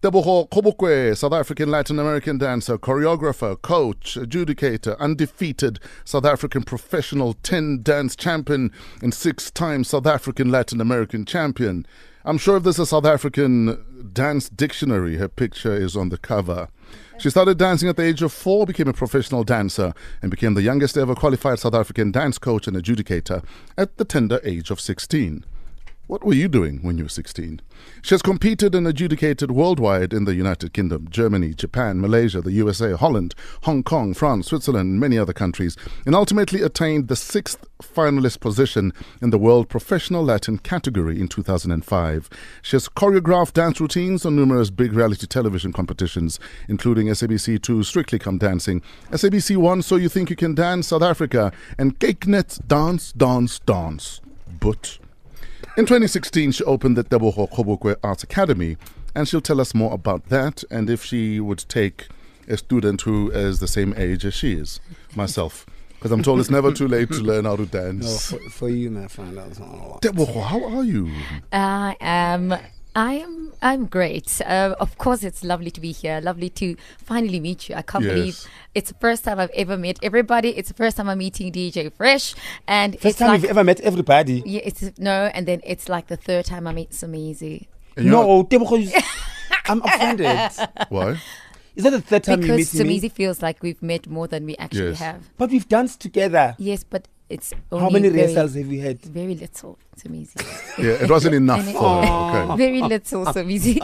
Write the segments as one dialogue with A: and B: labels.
A: Tebogo Kgobokoe, South African Latin American dancer, choreographer, coach, adjudicator, undefeated South African professional 10 dance champion, and six time South African Latin American champion. I'm sure if there's a South African dance dictionary, her picture is on the cover. She started dancing at the age of four, became a professional dancer, and became the youngest ever qualified South African dance coach and adjudicator at the tender age of 16. What were you doing when you were 16? She has competed and adjudicated worldwide in the United Kingdom, Germany, Japan, Malaysia, the USA, Holland, Hong Kong, France, Switzerland, and many other countries, and ultimately attained the sixth finalist position in the World Professional Latin category in 2005. She has choreographed dance routines on numerous big reality television competitions, including SABC 2 Strictly Come Dancing, SABC 1 So You Think You Can Dance South Africa, and kykNET Dance, Dance, Dance. But in 2016, she opened the Tebogo Kgobokoe Arts Academy, and she'll tell us more about that and if she would take a student who is the same age as she is, myself. Because I'm told it's never too late to learn how to
B: No,
A: dance.
B: for, for you, my friend, that's not a lot.
A: Tebogo, how are you?
C: I am. I am. I'm great. Uh, of course, it's lovely to be here. Lovely to finally meet you. I can't
A: Yes.
C: believe it's the first time I've ever met everybody. It's the first time I'm meeting DJ Fresh, and
B: First
C: it's
B: time
C: like
B: you've ever met everybody.
C: yeah, it's no, and then it's like the third time I meet Somizi
A: And
B: No, I'm offended.
A: not- why?
B: Is that the third time you
C: because
B: meet me?
C: Somizi feels like we've met more than we actually
A: Yes.
C: have.
B: But we've danced together.
C: Yes, but it's only
B: How many
C: very,
B: rehearsals have you had?
C: Very little Somizi.
A: Yeah, it wasn't enough
C: it-
A: for. Okay.
C: very little Somizi.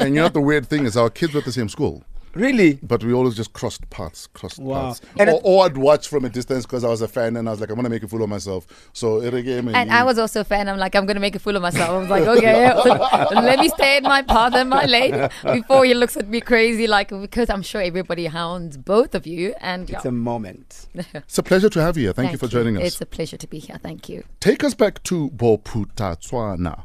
A: And you know the weird thing is, our kids were at the same school,
B: Really?
A: but we always just crossed paths, crossed
B: Wow.
A: paths.
B: And
A: or, or I'd watch from a distance because I was a fan and I was like, I'm going to make a fool of myself. So it again.
C: And I was also a fan. I'm like, I'm going to make a fool of myself. I was like, okay, let me stay in my path and my lane before he looks at me crazy. Like, because I'm sure everybody hounds both of you. And
B: It's
C: yeah.
B: a moment.
A: It's a pleasure to have you here. Thank, you for joining us.
C: It's a pleasure to be here. Thank you.
A: Take us back to Bophuthatswana.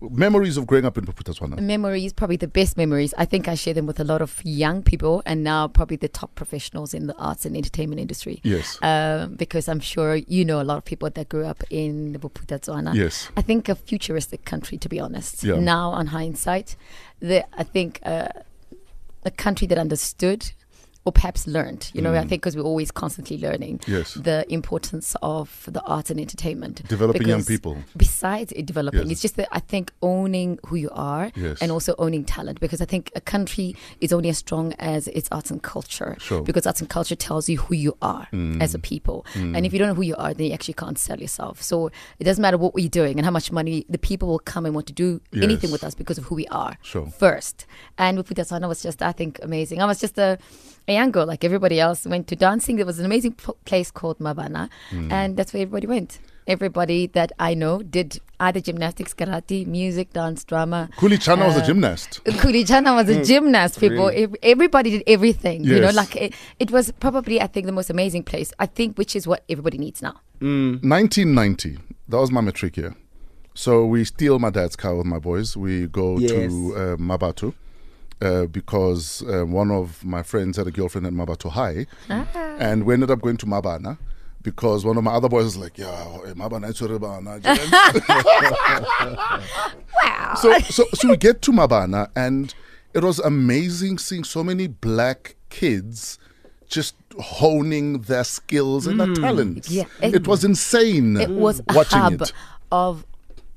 A: Memories of growing up in Bophuthatswana.
C: Memories, probably the best memories. I think I share them with a lot of young people and now probably the top professionals in the arts and entertainment industry.
A: Yes.
C: Um, because I'm sure you know a lot of people that grew up in Bophuthatswana.
A: Yes.
C: I think a futuristic country, to be honest.
A: Yeah.
C: Now, on hindsight, the I think uh, a country that understood or perhaps learned. You know, I think because we're always constantly learning
A: Mm. Yes.
C: the importance of the arts and entertainment.
A: Developing young people.
C: Besides it developing,
A: Yes.
C: it's just that I think owning who you are
A: Yes.
C: and also owning talent. Because I think a country is only as strong as its arts and culture.
A: Sure. Mm.
C: Because arts and culture tells you who you are as a people. And if you don't know who you are, then you actually can't sell yourself. So it doesn't matter what we're doing and how much money the people will come and want to do anything with us because of who we are
A: Sure.
C: first. And with Putasana was just, I think, amazing. I was just a, a young girl like everybody else. Went to dancing. There was an amazing p- place called Mmabana,
A: Hmm.
C: and that's where everybody went. Everybody that I know did either gymnastics, karate, music, dance, drama.
A: Kulichana was a
C: Uh,
A: gymnast.
C: Kulichana was a gymnast. People,
B: Really?
C: everybody did everything. You know, like it, it was probably, I think, the most amazing place. I think, which is what everybody needs now.
A: 1990. That was my matric year. So we steal my dad's car with my boys. We go
B: Yes.
A: to uh, Mmabatho uh, because uh, one of my friends had a girlfriend at Mmabatho High, and we ended up going to Mmabana. Because one of my other boys was like, "Yeah, eh, Mmabana is Rebana."
C: Wow.
A: so, so, so we get to Mmabana, and it was amazing seeing so many black kids just honing their skills and their talents.
C: Yeah,
A: it,
C: it-
A: was insane.
C: it was a
A: watching
C: hub
A: it.
C: of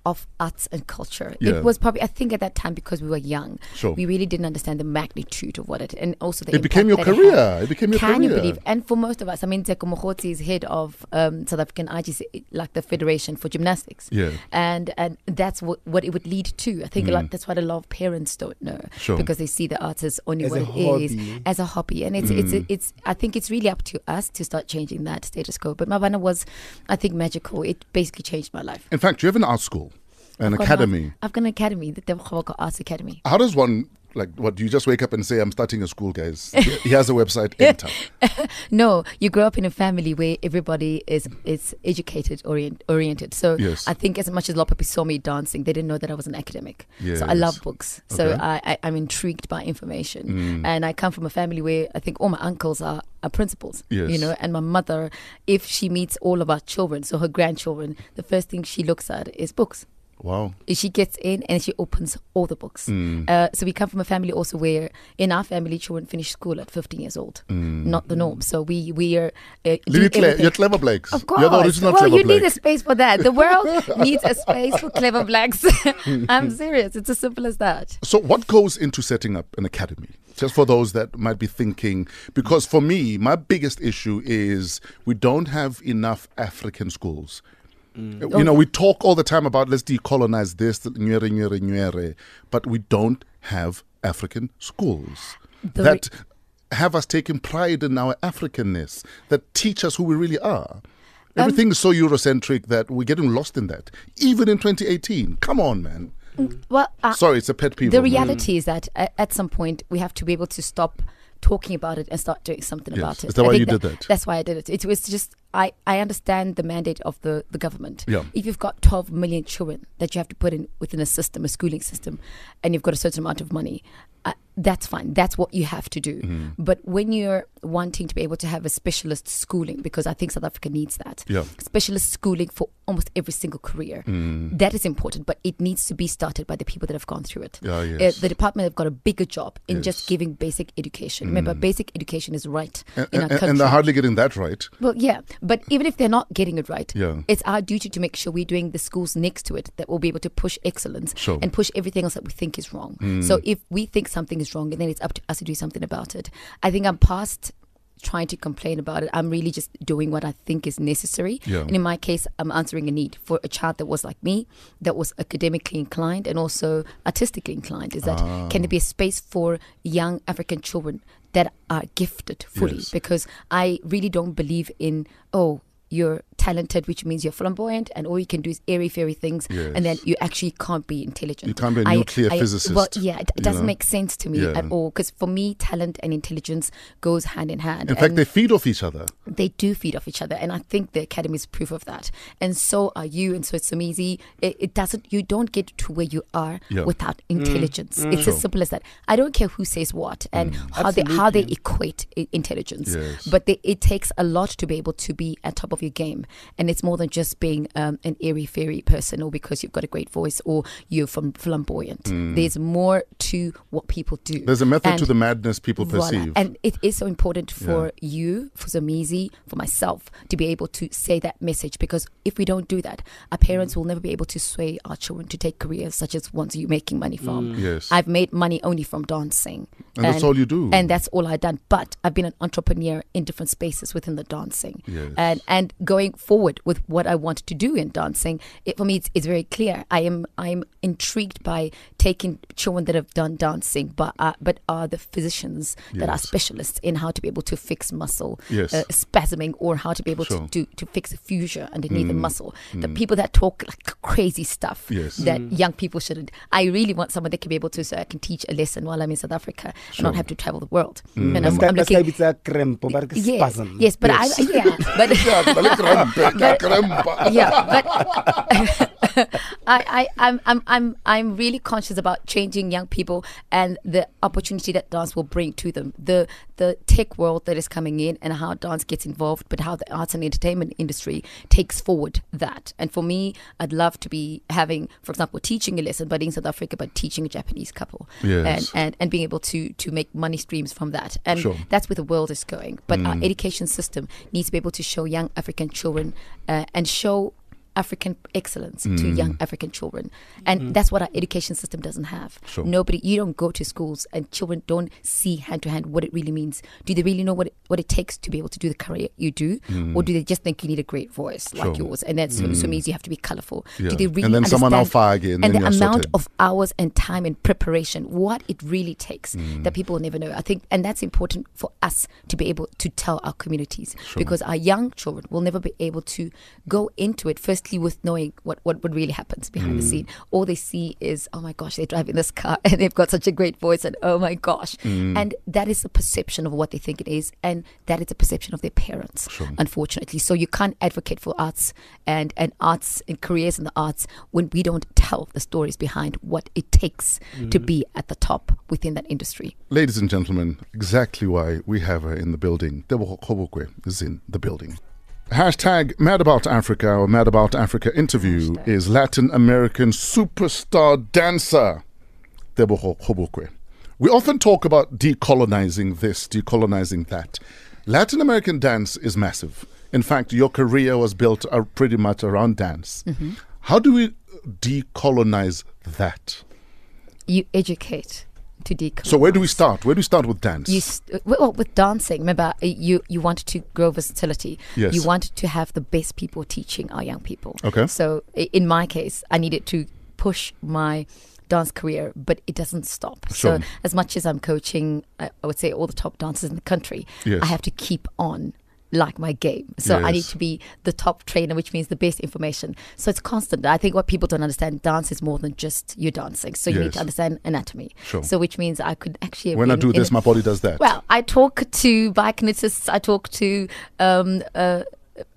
C: of arts and culture.
A: Yeah.
C: It was probably I think at that time because we were young,
A: Sure.
C: we really didn't understand the magnitude of what it and also the
A: It became your
C: that
A: career.
C: had.
A: It became your career.
C: Can
A: career.
C: you believe? And for most of us, I mean, Zeko Mohotsi is head of um, South African IGC, like the Federation for Gymnastics.
A: Yeah.
C: And and that's what what it would lead to. I think a lot, that's what a lot of parents don't know
A: Mm. Sure.
C: because they see the arts as only
B: As
C: what
B: a
C: it is
B: hobby.
C: as a hobby, and it's it's
A: Mm.
C: it's. I think it's really up to us to start changing that status quo. But Mmabana was, I think, magical. It basically changed my life.
A: In fact, you have an art school, an
C: I've got
A: academy.
C: art- I've got an academy, the Tebogo Kgobokoe Arts Academy.
A: How does one like? What do you just wake up and say, "I'm starting a school, guys"? he has a website. Enter.
C: No, you grow up in a family where everybody is is educated orient, oriented. So
A: Yes.
C: I think as much as a lot of people saw me dancing, they didn't know that I was an academic. So I love books. So
A: Okay. Mm.
C: I, I, I'm intrigued by information. And I come from a family where I think all my uncles are, are principals. You know, and my mother, if she meets all of our children, so her grandchildren, the first thing she looks at is books.
A: Wow.
C: She gets in and she opens all the books.
A: Mm.
C: Uh, so we come from a family also where in our family children finish school at 15 years old, not the norm. So we we are uh,
A: Lily you're clever blacks.
C: Of course.
A: You're the original
C: well,
A: clever
C: you need a space for that. The world needs a space for clever blacks. I'm serious. It's as simple as that.
A: So, what goes into setting up an academy? Just for those that might be thinking, because for me, my biggest issue is we don't have enough African schools. Mm. You oh. know, we talk all the time about let's decolonize this, nyere, nyere, nyere, but we don't have African schools
C: The
A: that have us taking pride in our Africanness, that teach us who we really are. Um, Everything is so Eurocentric that we're getting lost in that. Even in 2018. Come on, man.
C: Well, uh,
A: Sorry, it's a pet peeve.
C: the reality is that uh, at some point we have to be able to stop talking about it and start doing something
A: Yes.
C: about it.
A: Is that
C: I
A: why you did that?
C: That's why I did it. It was just I, I understand the mandate of the, the government.
A: Yeah.
C: If you've got 12 million children that you have to put in within a system, a schooling system, and you've got a certain amount of money, that's fine. That's what you have to do.
A: Mm-hmm.
C: But when you're wanting to be able to have a specialist schooling, because I think South Africa needs that,
A: Yeah.
C: specialist schooling for almost every single career,
A: Mm.
C: that is important. But it needs to be started by the people that have gone through it. Uh,
A: yes.
C: the department have got a bigger job in
A: Yes. Mm.
C: just giving basic education. Remember, basic education is right
A: And,
C: in our country.
A: and they're hardly getting that right.
C: well, yeah, but even if they're not getting it right,
A: Yeah.
C: it's our duty to make sure we're doing the schools next to it that will be able to push excellence
A: Sure.
C: and push everything else that we think is wrong. So if we think something is wrong, and then it's up to us to do something about it. I think I'm past trying to complain about it. I'm really just doing what I think is necessary.
A: Yeah.
C: And in my case, I'm answering a need for a child that was like me, that was academically inclined and also artistically inclined. Is that
A: Ah.
C: can there be a space for young African children that are gifted fully?
A: Yes.
C: Because I really don't believe in oh. You're talented, which means you're flamboyant, and all you can do is airy fairy things,
A: Yes.
C: and then you actually can't be intelligent.
A: You can't be a
C: I-
A: nuclear
C: I-
A: physicist,
C: Well, yeah, it, it doesn't
A: know?
C: make sense to me
A: Yeah.
C: at all. Because for me, talent and intelligence goes hand in hand.
A: In fact, they feed off each other.
C: they do feed off each other and i think the academy is proof of that and so are you and so it's easy it, it doesn't you don't get to where you are
A: Yeah.
C: without mm. intelligence mm. it's
A: Sure.
C: as simple as that i don't care who says what and mm. how they how they equate intelligence
A: Yes.
C: but they, it takes a lot to be able to be at top of your game and it's more than just being um, an airy fairy person or because you've got a great voice or you're from flamboyant mm. there's more to what people do
A: There's a method to the madness people
C: Voila.
A: perceive.
C: And it is so important for you, for Somizi, for myself, to be able to say that message because if we don't do that, our parents mm. will never be able to sway our children to take careers such as ones you're making money from. Mm.
A: yes.
C: I've made money only from dancing.
A: And that's all you do.
C: And that's all I've done. But I've been an entrepreneur in different spaces within the dancing.
A: Yes.
C: And and going forward with what I want to do in dancing, it, for me it's, it's very clear. I am I'm intrigued by taking children that have done dancing but are, but are the physicians that are specialists in how to be able to fix muscle
A: Yes.
C: uh, spasming or how to be able
A: Sure.
C: to do to fix a fissure underneath the mm. muscle. The mm. people that talk like crazy stuff
A: Yes.
C: that mm. young people shouldn't. I really want someone that can be able to so I can teach a lesson while I'm in South Africa and not have to travel the world. And I'm, I'm looking.
B: it's a cramp or a
C: Yes,
B: spasm.
C: yes, but I yeah, but yeah, but I, I, I'm, I'm, I'm, I'm really conscious about changing young people and the opportunity that dance will bring to them. The, the tech world that is coming in and how dance gets involved, but how the arts and entertainment industry takes forward that. And for me, I'd love to be having, for example, teaching a lesson, but in South Africa, but teaching a Japanese couple,
A: Yes.
C: and, and and being able to to make money streams from that. And
A: Sure.
C: that's where the world is going. But
A: Mm.
C: our education system needs to be able to show young African children uh, and show African excellence to
A: Mm.
C: young African children. And that's what our education system doesn't have.
A: Sure.
C: Nobody, you don't go to schools and children don't see hand to hand what it really means. Do they really know what it, what it takes to be able to do the career you do? Or do they just think you need a great voice like
A: Mm. Sure. Mm.
C: yours? And that so, so means you have to be colorful.
A: Yeah.
C: Do they really
A: And then someone
C: understand-
A: alfage and
C: and the amount
A: sorted.
C: of hours and time and preparation, what it really takes
A: Mm.
C: that people will never know. I think, and that's important for us to be able to tell our communities because our young children will never be able to go into it, firstly, with knowing what, what, what really happens behind the
A: Mm.
C: scene. All they see is, oh my gosh, they're driving this car and they've got such a great voice, and oh my gosh.
A: Mm.
C: And that is a perception of what they think it is, and that is a perception of their parents,
A: Sure.
C: unfortunately. So you can't advocate for arts and, and arts and careers in the arts when we don't tell the stories behind what it takes to be at the top within that industry.
A: Ladies and gentlemen, exactly why we have her in the building. Tebogo Kgobokoe is in the building. Hashtag Mad About Africa or Mad About Africa interview is Latin American superstar dancer Tebogo Kgobokoe. We often talk about decolonizing this, decolonizing that. Latin American dance is massive. In fact, your career was built pretty much around dance.
C: Mm-hmm.
A: How do we decolonize that?
C: You educate to decolonize.
A: So where do we start? Where do we start with dance?
C: You st- well with dancing. Remember, uh, you you wanted to grow versatility.
A: Yes.
C: You wanted to have the best people teaching our young people.
A: Okay.
C: So in my case, I needed to push my dance career, but it doesn't stop.
A: Sure.
C: So as much as I'm coaching, I, I would say all the top dancers in the country,
A: Yes.
C: I have to keep on like my game. So I need to be the top trainer, which means the best information. So it's constant. I think what people don't understand, dance is more than just you dancing. So you need to understand anatomy.
A: Sure.
C: So which means I could actually
A: when I do this,
C: a-
A: my body does that.
C: well, I talk to biokineticists. I talk to um, uh,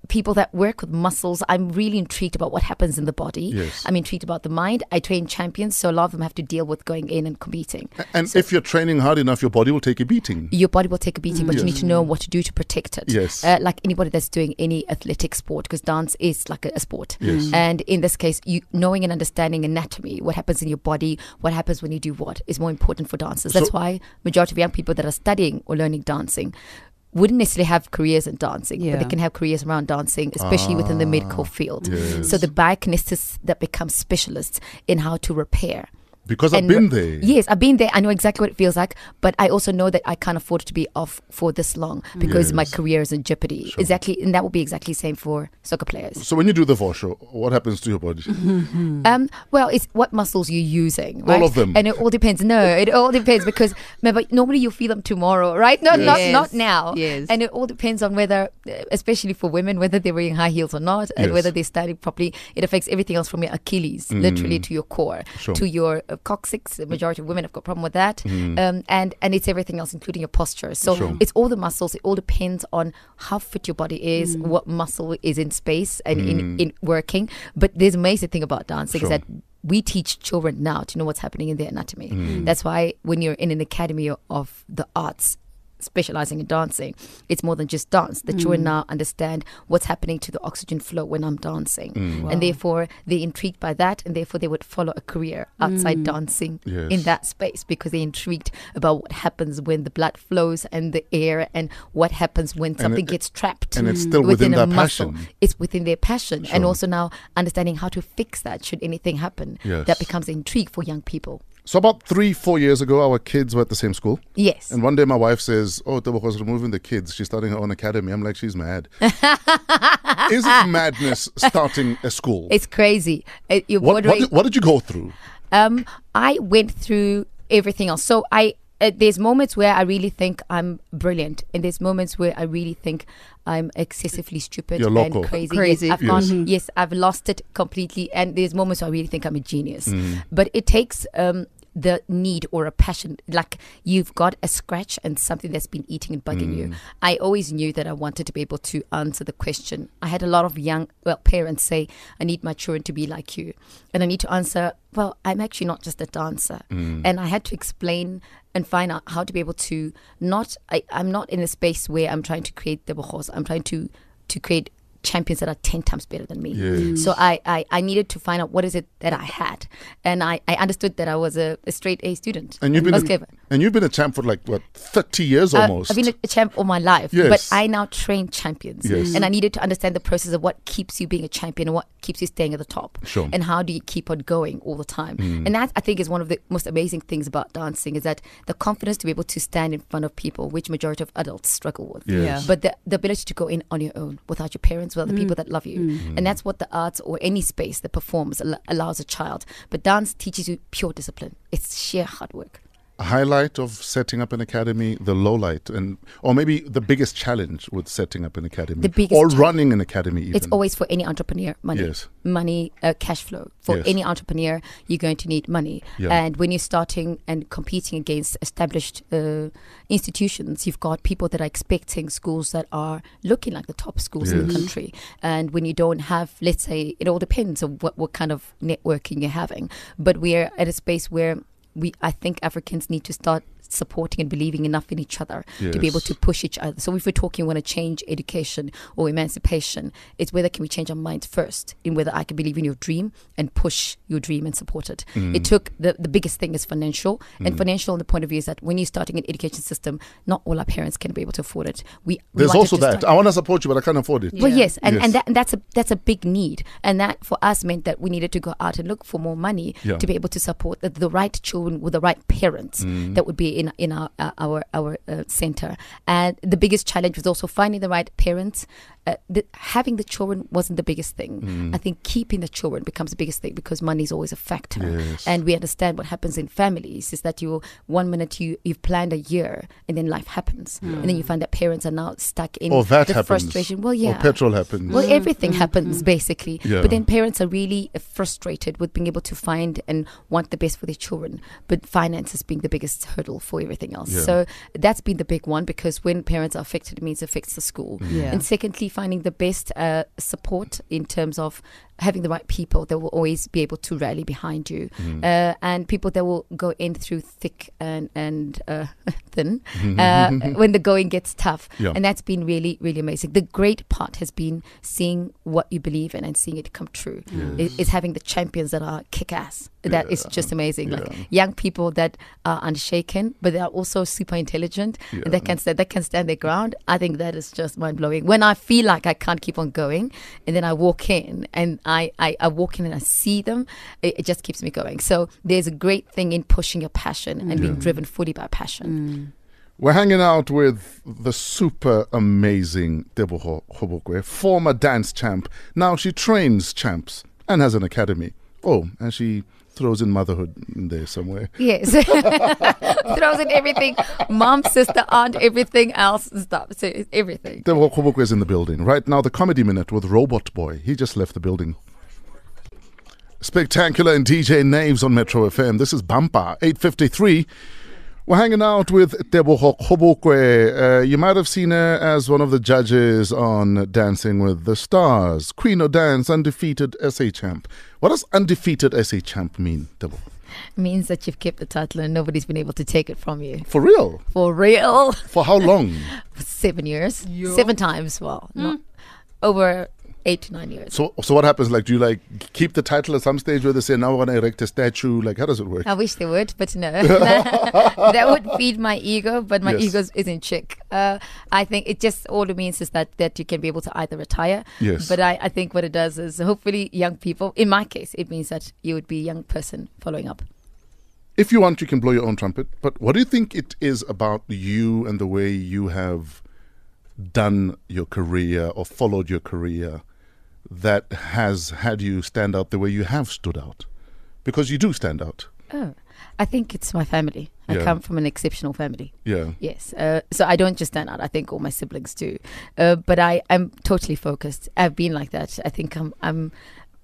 C: people that work with muscles. I'm really intrigued about what happens in the body.
A: Yes.
C: I'm intrigued about the mind. I train champions, so a lot of them have to deal with going in and competing.
A: and if you're training hard enough, your body will take a beating.
C: Your body will take a beating, but you need to know what to do to protect it.
A: Yes.
C: Uh, like anybody that's doing any athletic sport, because dance is like a, a sport.
A: Yes.
C: And in this case, you knowing and understanding anatomy, what happens in your body, what happens when you do what, is more important for dancers. That's
A: So-
C: why majority of young people that are studying or learning dancing wouldn't necessarily have careers in dancing, but they can have careers around dancing, especially within the medical field.
A: Ah, yes.
C: So the biokineticists that become specialists in how to repair.
A: Because I've
C: And
A: been there.
C: Yes, I've been there. I know exactly what it feels like, but I also know that I can't afford to be off for this long because my career is in jeopardy.
A: Sure.
C: Exactly, and that will be exactly the same for soccer players.
A: So when you do the Vosho, what happens to your body?
C: Um, well, it's what muscles you're using, Right?
A: All of them.
C: and it all depends. No, it all depends because remember, normally you'll feel them tomorrow, right? Not not
B: Yes.
C: not now.
B: Yes.
C: and it all depends on whether, uh, especially for women, whether they're wearing high heels or not, and
A: Yes.
C: whether they're standing properly. It affects everything else from your Achilles, literally to your core,
A: Mm. Sure.
C: to your coccyx. The majority of women have got a problem with that,
A: Mm.
C: um, and and it's everything else, including your posture. So
A: Sure.
C: it's all the muscles. It all depends on how fit your body is, what muscle is in space and in, in working. But there's amazing thing about dancing
A: Mm. Sure.
C: is that we teach children now to know what's happening in their anatomy.
A: Mm.
C: That's why when you're in an academy of the arts, specializing in dancing, it's more than just dance. The children now understand what's happening to the oxygen flow when I'm dancing.
A: Mm.
C: And therefore, they're intrigued by that, and therefore, they would follow a career outside dancing
A: Yes.
C: in that space because they're intrigued about what happens when the blood flows and the air, and what happens when something
A: it-
C: gets trapped.
A: and it's still within
C: a
A: their
C: muscle.
A: passion.
C: It's within their passion, and also now understanding how to fix that should anything happen.
A: Yes.
C: That becomes intrigue for young people.
A: So about three, four years ago, our kids were at the same school.
C: Yes.
A: And one day my wife says, Oh, Tebogo's removing the kids. She's starting her own academy. I'm like, She's mad. Is it madness starting a school?
C: It's crazy. Uh, you're
A: what, what, did, what did you go through?
C: Um, I went through everything else. So I uh, there's moments where I really think I'm brilliant, and there's moments where I really think I'm excessively stupid
A: You're
C: and
A: loco.
C: crazy.
B: Crazy.
C: Yes, I've
A: Yes.
C: gone. Yes, I've lost it completely, and there's moments where I really think I'm a genius.
A: Mm.
C: But it takes um, the need or a passion, like you've got a scratch and something that's been eating and bugging
A: Mm.
C: you. I always knew that I wanted to be able to answer the question. I had a lot of young well parents say, "I need my children to be like you," and I need to answer. Well, I'm actually not just a dancer,
A: Mm.
C: and I had to explain and find out how to be able to not. I, I'm not in a space where I'm trying to create the bojos. I'm trying to to create champions that are 10 times better than me
A: Yes.
C: so I, I i needed to find out what is it that i had and i i understood that i was a, a straight a student
A: And you've been a. and you've been a champ for like what thirty years
C: Uh,
A: almost.
C: I've been a champ all my life,
A: Yes.
C: but I now train champions,
A: Yes.
C: and I needed to understand the process of what keeps you being a champion and what keeps you staying at the top,
A: Sure. Mm.
C: and how do you keep on going all the time. And that I think is one of the most amazing things about dancing is that the confidence to be able to stand in front of people, which majority of adults struggle with.
A: Yes.
B: Yeah.
C: But the, the ability to go in on your own without your parents, without the people that love you. And that's what the arts or any space that performs allows a child. But dance teaches you pure discipline. It's sheer hard work.
A: Highlight of setting up an academy, the low light, and or maybe the biggest challenge with setting up an academy,
C: The biggest
A: or running an academy. Even.
C: It's always for any entrepreneur money.
A: Yes.
C: Money, uh, cash flow. For
A: Yes.
C: any entrepreneur, you're going to need money.
A: Yeah.
C: And when you're starting and competing against established uh, institutions, you've got people that are expecting schools that are looking like the top schools in the country. And when you don't have, let's say, it all depends on what, what kind of networking you're having. But we're at a space where we I think Africans need to start supporting and believing enough in each other to be able to push each other. So if we're talking we want to change education or emancipation, it's whether can we change our minds first in whether I can believe in your dream and push your dream and support it.
A: Mm.
C: It took the the biggest thing is financial, and financial in the point of view is that when you're starting an education system, not all our parents can be able to afford it. We
A: There's also that. I want to support you, but I can't afford it.
C: well, yes, and,
A: Yes.
C: and that and that's a that's a big need, and that for us meant that we needed to go out and look for more money
A: Yeah.
C: to be able to support the, the right children with the right parents
A: Mm.
C: that would be in in our uh, our our uh, center. And the biggest challenge was also finding the right parents. Uh, the, having the children wasn't the biggest thing.
A: Mm.
C: I think keeping the children becomes the biggest thing because money is always a factor.
A: Yes.
C: And we understand what happens in families is that you one minute you you've planned a year and then life happens, and then you find that parents are now stuck in
A: Or that
C: the
A: happens.
C: frustration. Well, yeah.
A: Or petrol happens.
C: Well, everything happens basically.
A: Yeah.
C: But then parents are really uh, frustrated with being able to find and want the best for their children. But finances being the biggest hurdle for everything else.
A: Yeah.
C: So that's been the big one because when parents are affected, it means it affects the school.
B: Yeah.
C: And secondly, finding the best uh, support in terms of having the right people that will always be able to rally behind you,
A: Mm.
C: uh, and people that will go in through thick and and uh, thin uh, when the going gets tough.
A: Yeah.
C: And that's been really really amazing. The great part has been seeing what you believe in and seeing it come true. Is, is having the champions that are kick ass. That is
A: Yeah.
C: just amazing. Like young people that are unshaken, but they are also super intelligent.
A: Yeah.
C: And that can stand, that can stand their ground. I think that is just mind blowing. When I feel like I can't keep on going, and then I walk in and I, I, I walk in and I see them, it, it just keeps me going. So there's a great thing in pushing your passion and being driven fully by passion. Mm.
A: We're hanging out with the super amazing Tebogo Kgobokoe, former dance champ. Now she trains champs and has an academy. Oh, and she throws in motherhood in there somewhere.
C: Yes. Throws in everything. Mom, sister, aunt, everything else. Stop. So everything.
A: Tebogo Kgobokoe is in the building. Right now, the Comedy Minute with Robot Boy. He just left the building. Spectacular and DJ Naves on Metro FM. This is Bumper 853. We're hanging out with Tebogo Kgobokoe. Uh, you might have seen her as one of the judges on Dancing with the Stars. Queen of Dance, undefeated SA champ. What does undefeated SA champ mean, Tebogo?
C: means that you've kept the title and nobody's been able to take it from you.
A: For real?
C: For real.
A: For how long?
C: Seven years.
B: Yo.
C: Seven times. Well, not over eight to nine years.
A: So, so what happens? Like, do you like keep the title at some stage where they say, now I want to erect a statue? Like, how does it work?
C: I wish they would, but no. that would feed my ego, but my
A: Yes.
C: ego isn't chick. Uh, I think it just all it means is that that you can be able to either retire.
A: Yes.
C: But I, I think what it does is hopefully young people. In my case, it means that you would be a young person following up.
A: If you want, you can blow your own trumpet. But what do you think it is about you and the way you have done your career or followed your career that has had you stand out the way you have stood out? Because you do stand out.
C: Oh, I think it's my family. I
A: Yeah.
C: come from an exceptional family.
A: Yeah.
C: Yes. Uh, so I don't just stand out. I think all my siblings do. Uh, but I, I'm totally focused. I've been like that. I think I'm I'm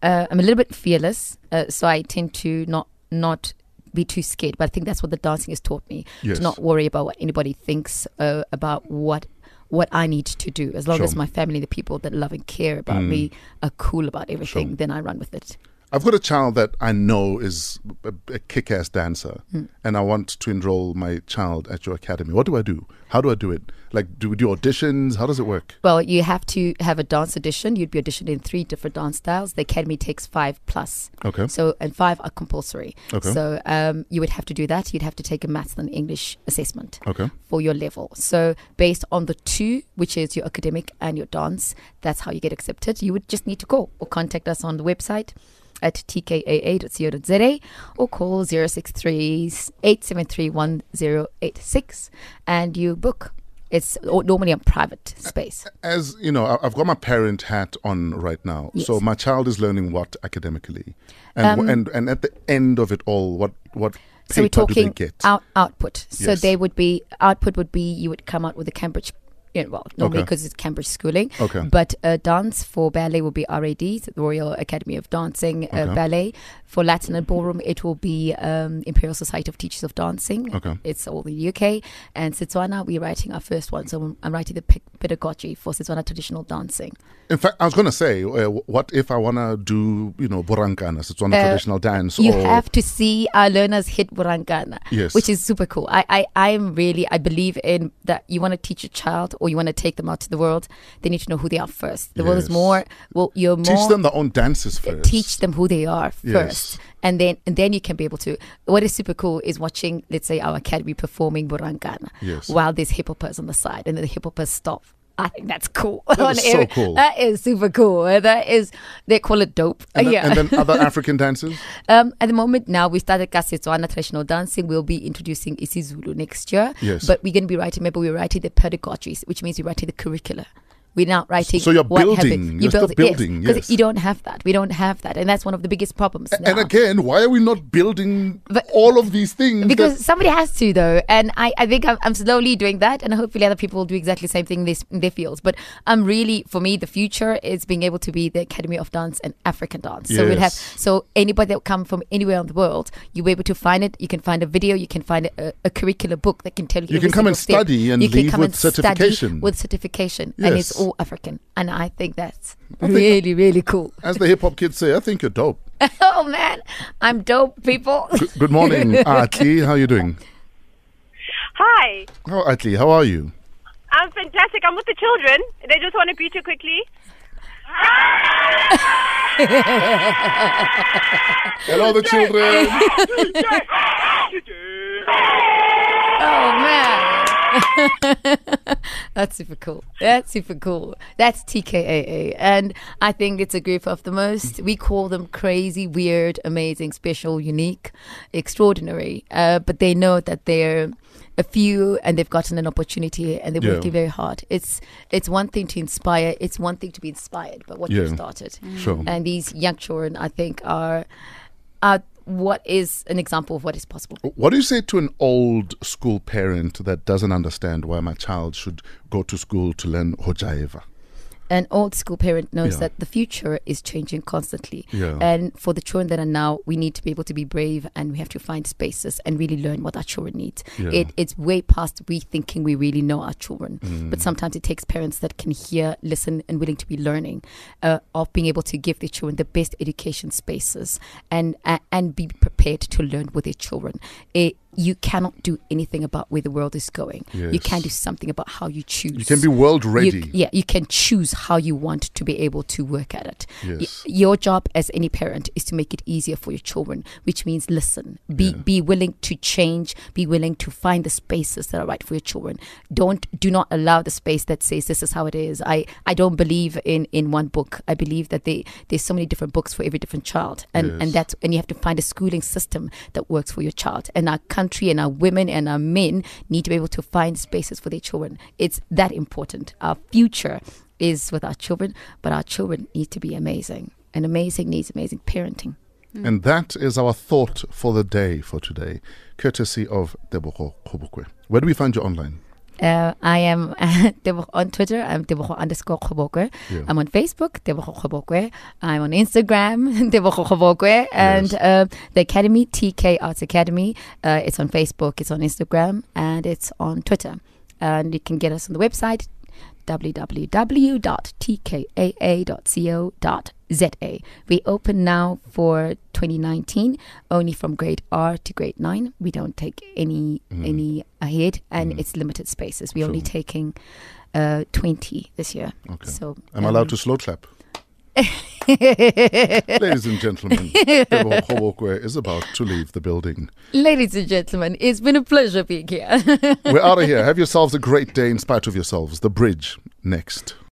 C: uh, I'm a little bit fearless. Uh, so I tend to not not be too scared. But I think that's what the dancing has taught me
A: Yes.
C: to not worry about what anybody thinks uh, about what what I need to do. As long
A: Sure.
C: as my family, the people that love and care about
A: Mm.
C: me, are cool about everything,
A: Sure.
C: then I run with it.
A: I've got a child that I know is a, a kick ass dancer,
C: Hmm.
A: and I want to enroll my child at your academy. What do I do? How do I do it? Like, do we do auditions? How does it work?
C: Well, you have to have a dance audition. You'd be auditioned in three different dance styles. The academy takes five plus.
A: Okay.
C: So, and five are compulsory.
A: Okay.
C: So, um, you would have to do that. You'd have to take a maths and English assessment
A: Okay.
C: for your level. So, based on the two, which is your academic and your dance, that's how you get accepted. You would just need to call or contact us on the website at tkaa.co.za or call 063 873 1086 and you book. It's normally a private space.
A: As you know, I've got my parent hat on right now.
C: Yes.
A: So my child is learning what academically, and
C: Um,
A: and and at the end of it all, what what
C: So we're
A: paper do they
C: talking
A: get?
C: out output. So
A: Yes.
C: they would be output would be you would come out with a Cambridge you know, well, normally
A: Okay.
C: because it's Cambridge schooling.
A: Okay.
C: But uh, dance for ballet will be RAD, the Royal Academy of Dancing uh,
A: Okay.
C: Ballet. For Latin and ballroom, it will be um, Imperial Society of Teachers of Dancing.
A: Okay.
C: It's all the UK. And Setswana, we're writing our first one. So I'm- writing the pe- pedagogy for Setswana traditional dancing.
A: In fact, I was going to say, uh, what if I want to do, you know, Borankana, on
C: Uh,
A: traditional dance?
C: You
A: or,
C: have to see our learners hit Borankana,
A: Yes.
C: which is super cool. I, I, I'm really, I believe in that you want to teach a child or you want to take them out to the world, they need to know who they are first. The world is more, well, you're more.
A: Teach them their own dances eh, first.
C: teach them who they are
A: Yes.
C: first and then and then you can be able to what is super cool is watching let's say our academy performing borankana
A: Yes.
C: while there's hip hoppers on the side and then the hip hoppers stop I think that's cool.
A: That is so cool.
C: That is super cool. That is, they call it dope.
A: and, then,
C: yeah.
A: and then other African dances?
C: Um, at the moment now, we started Kasetswana traditional dancing. We'll be introducing isiZulu next year.
A: Yes.
C: But we're going to be writing, remember, we're writing the pedagogies, which means we're writing the curricula. We're not writing.
A: So you're
C: what
A: building, you're
C: build-
A: building,
C: Because
A: yes.
C: you don't have that. We don't have that. And that's one of the biggest problems now.
A: And again, why are we not building
C: But-
A: all of these things?
C: because
A: that-
C: somebody has to though and i, I think I'm, I'm slowly doing that and hopefully other people will do exactly the same thing in, this, in their fields but i'm really for me the future is being able to be the academy of dance and african dance so we'll have so anybody that come from anywhere in the world you'll be able to find it you can find a video you can find a, a curricular book that can tell you
A: You can come and
C: step.
A: study and
C: you can
A: leave
C: come
A: with
C: and study
A: certification.
C: with certification and it's
A: Yes.
C: All african and i think that's
A: think-
C: really really cool
A: as the hip hop kids say, I think you're dope.
C: oh man i'm dope people
A: Good, good morning, Atli. How are you doing?
D: Hi,
A: Oh, Atli, how are you?
D: I'm fantastic. I'm with the children. They just want to greet you quickly.
A: Hello, the children.
C: Oh man. That's super cool. That's super cool. That's TKAA. And I think it's a group of the most, we call them crazy, weird, amazing, special, unique, extraordinary. Uh, but they know that they're a few and they've gotten an opportunity and they're
A: Yeah.
C: working very hard. It's it's one thing to inspire, it's one thing to be inspired by what you've
A: Yeah.
C: started.
A: Sure.
C: And these young children, I think, are, are what is an example of what is possible.
A: What do you say to an old school parent that doesn't understand why my child should go to school to learn Hojaeva?
C: An old school parent knows
A: Yeah.
C: that the future is changing constantly.
A: Yeah.
C: And for the children that are now, we need to be able to be brave and we have to find spaces and really learn what our children need.
A: Yeah.
C: It, it's way past we thinking we really know our children.
A: Mm.
C: But sometimes it takes parents that can hear, listen, and willing to be learning uh, of being able to give their children the best education spaces and, uh, and be prepared to learn with their children. It, you cannot do anything about where the world is going. You can do something about how you choose.
A: You can be world
C: You-
A: ready.
C: yeah, you can choose how you want to be able to work at it. Y-
A: Yes.
C: your job as any parent is to make it easier for your children, which means listen, be
A: Yeah.
C: be willing to change, be willing to find the spaces that are right for your children. Don't do not allow the space that says this is how it is. I I don't believe in in one book. I believe that they there's so many different books for every different child, and
A: Yes.
C: and that's and you have to find a schooling system that works for your child. And our country and our women and our men need to be able to find spaces for their children. It's that important. Our future is with our children, but our children need to be amazing. And amazing needs amazing parenting. Mm.
A: And that is our thought for the day for today, courtesy of Tebogo Kgobokoe. Where do we find you online?
C: Uh, I am on Twitter. I'm Tebogo underscore Kgobokoe.
A: Yeah.
C: I'm on Facebook, Tebogo Kgobokoe. I'm on Instagram, Tebogo Kgobokoe. And
A: Yes.
C: uh, the Academy, TK Arts Academy, uh, it's on Facebook, it's on Instagram, and it's on Twitter. And you can get us on the website www.tkaa.co.za. We open now for 2019 only from grade R to grade 9. We don't take any any ahead and it's limited spaces. We're only. Taking uh, 20 this year.
A: Okay.
C: So
A: Am I allowed
C: um,
A: to slow clap? Ladies and gentlemen, Kgobokoe is about to leave the building.
C: Ladies and gentlemen, it's been a pleasure being here.
A: We're out of here. Have yourselves a great day in spite of yourselves. The bridge next.